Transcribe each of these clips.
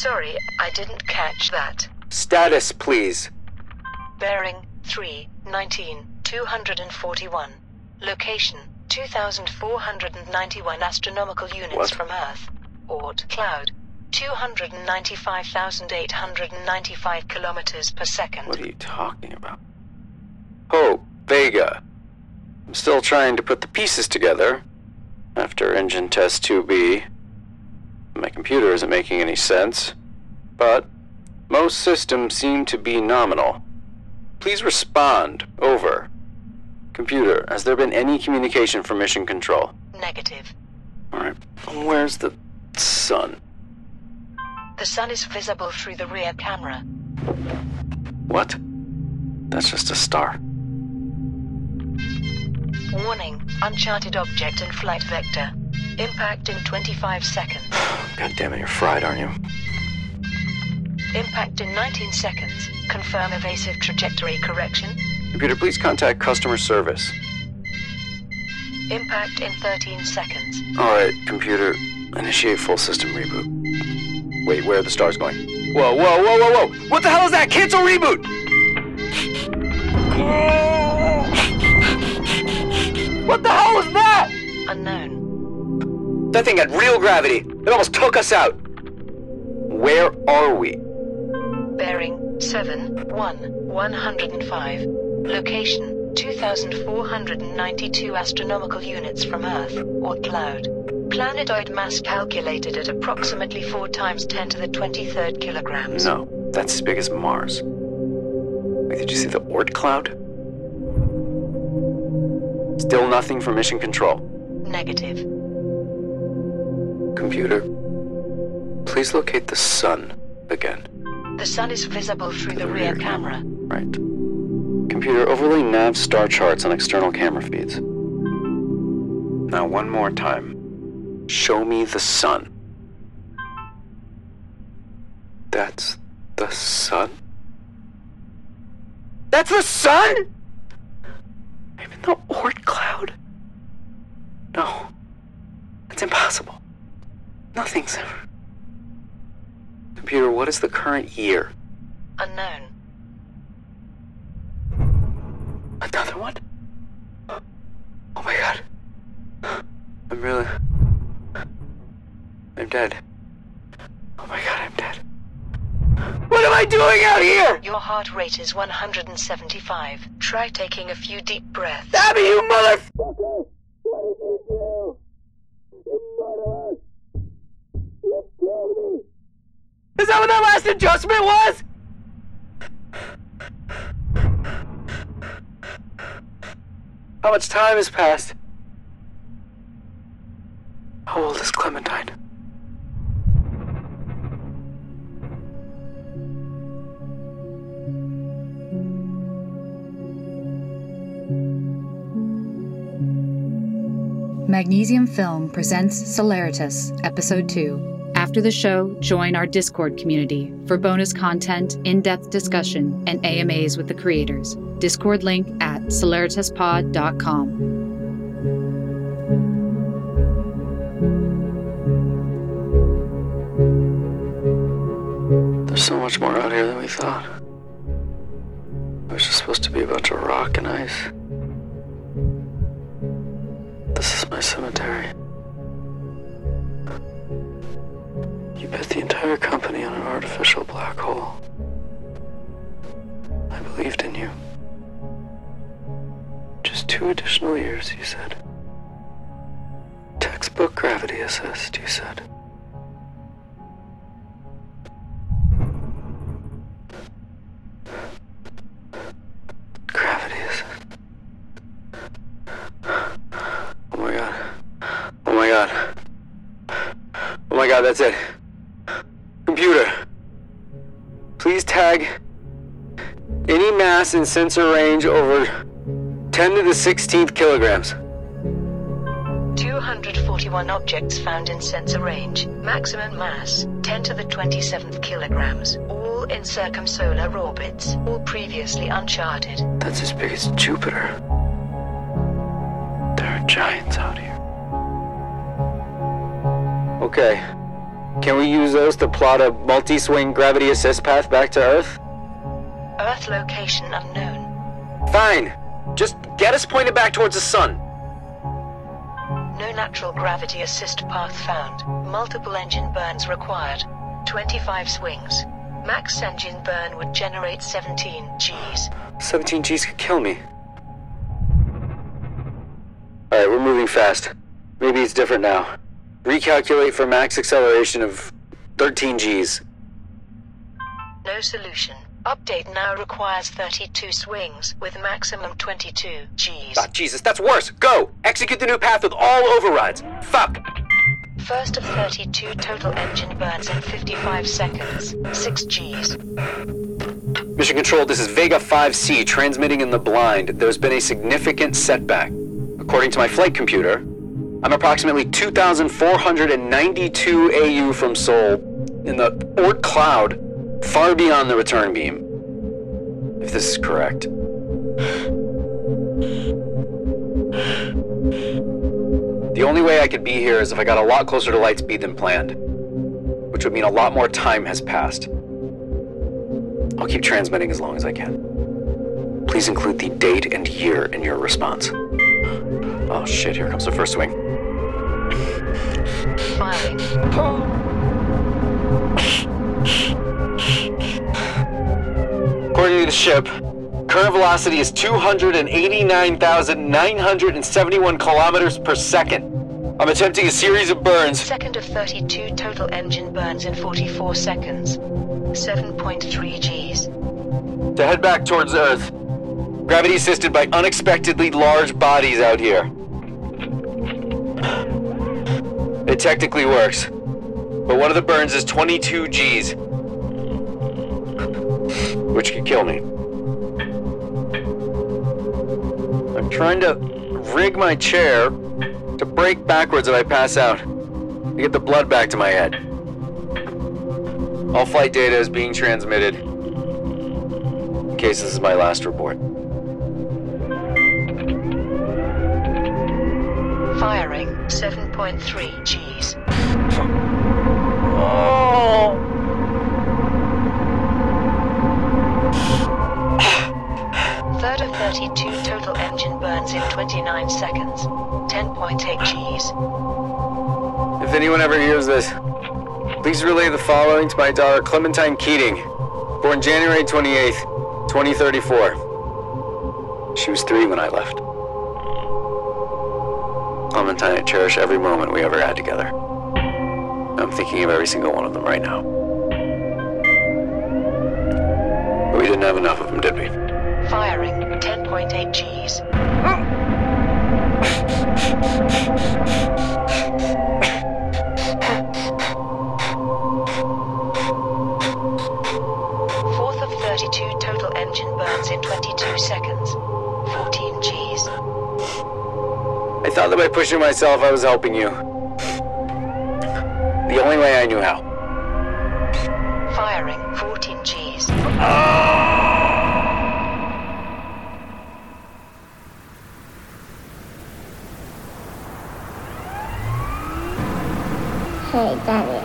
Sorry, I didn't catch that. Status, please. Bearing 3, 19, 241. Location 2,491 astronomical units What? from Earth. Oort cloud 295,895 kilometers per second. What are you talking about? Oh, Vega. I'm still trying to put the pieces together. After engine test 2B. My computer isn't making any sense. But most systems seem to be nominal. Please respond. Over. Computer, has there been any communication from mission control? Negative. Alright. Where's the sun? The sun is visible through the rear camera. What? That's just a star. Warning, uncharted object and flight vector. Impact in 25 seconds. God damn it, you're fried, aren't you? Impact in 19 seconds. Confirm evasive trajectory correction. Computer, please contact customer service. Impact in 13 seconds. Alright, computer, initiate full system reboot. Wait, where are the stars going? Whoa, whoa, whoa, whoa, whoa! What the hell is that? Cancel reboot! What the hell was that? Unknown. That thing had real gravity. It almost took us out. Where are we? Bearing 7, 1, 105. Location 2,492 astronomical units from Earth, Oort cloud. Planetoid mass calculated at approximately 4 times 10 to the 23rd kilograms. No, that's as big as Mars. Wait, did you see the Oort cloud? Still nothing from mission control. Negative. Computer, please locate the sun again. The sun is visible through the rear camera. Right. Computer, overlay nav star charts on external camera feeds. Now, one more time. Show me the sun. That's the sun? That's the sun? Even the Oort cloud? No. That's impossible. Nothing's ever. Computer, what is the current year? Unknown. Another one? Oh my god. I'm really. I'm dead. Oh my god, I'm dead. What am I doing out here? Your heart rate is 175. Try taking a few deep breaths. Abby, you motherfucker! Is that what that last adjustment was? How much time has passed? How old is Clementine? Magnesium Film presents Celeritas, Episode 2. After the show, join our Discord community for bonus content, in depth discussion, and AMAs with the creators. Discord link at celeritaspod.com. There's so much more out here than we thought. It was just supposed to be a bunch of rock and ice. This is my cemetery. Bet the entire company on an artificial black hole. I believed in you. Just two additional years, you said. Textbook gravity assist, you said. Gravity is. Oh my god. Oh my god. Oh my god, that's it. Any mass in sensor range over 10 to the 16th kilograms. 241 objects found in sensor range. Maximum mass 10 to the 27th kilograms. All in circumsolar orbits. All previously uncharted. That's as big as Jupiter. There are giants out here. Okay. Can we use those to plot a multi-swing gravity assist path back to Earth? Earth location unknown. Fine. Just get us pointed back towards the sun. No natural gravity assist path found. Multiple engine burns required. 25 swings. Max engine burn would generate 17 Gs. 17 Gs could kill me. Alright, we're moving fast. Maybe it's different now. Recalculate for max acceleration of 13 Gs. No solution. Update now requires 32 swings with maximum 22 Gs. Ah, Jesus, that's worse! Go! Execute the new path with all overrides! Fuck! First of 32 total engine burns in 55 seconds. 6 Gs. Mission Control, this is Vega 5C transmitting in the blind. There's been a significant setback. According to my flight computer, I'm approximately 2,492 AU from Sol in the Oort cloud, far beyond the return beam. If this is correct. The only way I could be here is if I got a lot closer to light speed than planned, which would mean a lot more time has passed. I'll keep transmitting as long as I can. Please include the date and year in your response. Oh shit, here comes the first swing. Firing. According to the ship, current velocity is 289,971 kilometers per second. I'm attempting a series of burns. Second of 32 total engine burns in 44 seconds. 7.3 Gs. to head back towards Earth. Gravity assisted by unexpectedly large bodies out here. It technically works, but one of the burns is 22 Gs, which could kill me. I'm trying to rig my chair to break backwards if I pass out to get the blood back to my head. All flight data is being transmitted in case this is my last report. Firing. 7.3 Gs. Third of 32 total engine burns in 29 seconds. 10.8 Gs. If anyone ever hears this, please relay the following to my daughter Clementine Keating, born January 28th, 2034. She was three when I left. Clementine, I cherish every moment we ever had together. I'm thinking of every single one of them right now. But we didn't have enough of them, did we? Firing. 10.8 Gs. Mm. By pushing myself, I was helping you. The only way I knew how. Firing. 14 Gs. Hey, Daniel.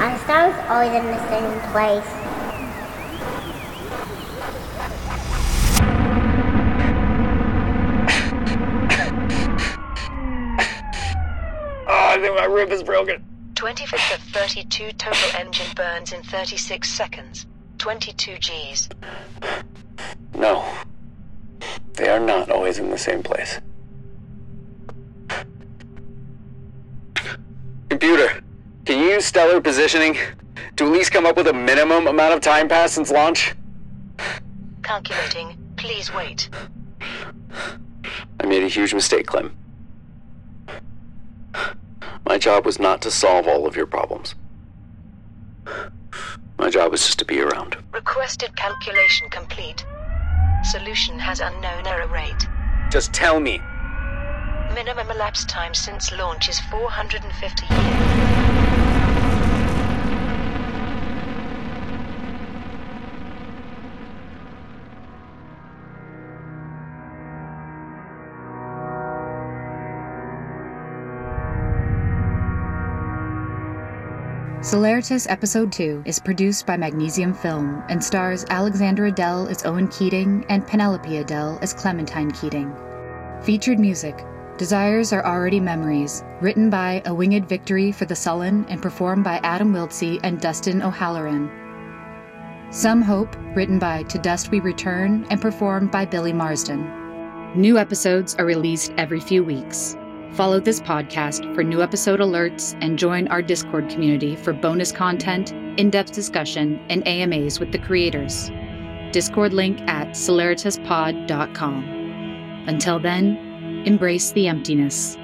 Our star's always in the same place. Rib is broken. 25th of 32 total engine burns in 36 seconds. 22 Gs. No. They are not always in the same place. Computer, can you use stellar positioning to at least come up with a minimum amount of time passed since launch? Calculating. Please wait. I made a huge mistake, Clem. My job was not to solve all of your problems. My job was just to be around. Requested calculation complete. Solution has unknown error rate. Just tell me. Minimum elapsed time since launch is 450 years. Celeritas Episode 2 is produced by Magnesium Film and stars Alexandra Adele as Owen Keating and Penelope Adele as Clementine Keating. Featured music Desires Are Already Memories, written by A Winged Victory for the Sullen and performed by Adam Wiltzie and Dustin O'Halloran. Some Hope, written by To Dust We Return and performed by Billy Marsden. New episodes are released every few weeks. Follow this podcast for new episode alerts and join our Discord community for bonus content, in depth discussion, and AMAs with the creators. Discord link at celeritaspod.com. Until then, embrace the emptiness.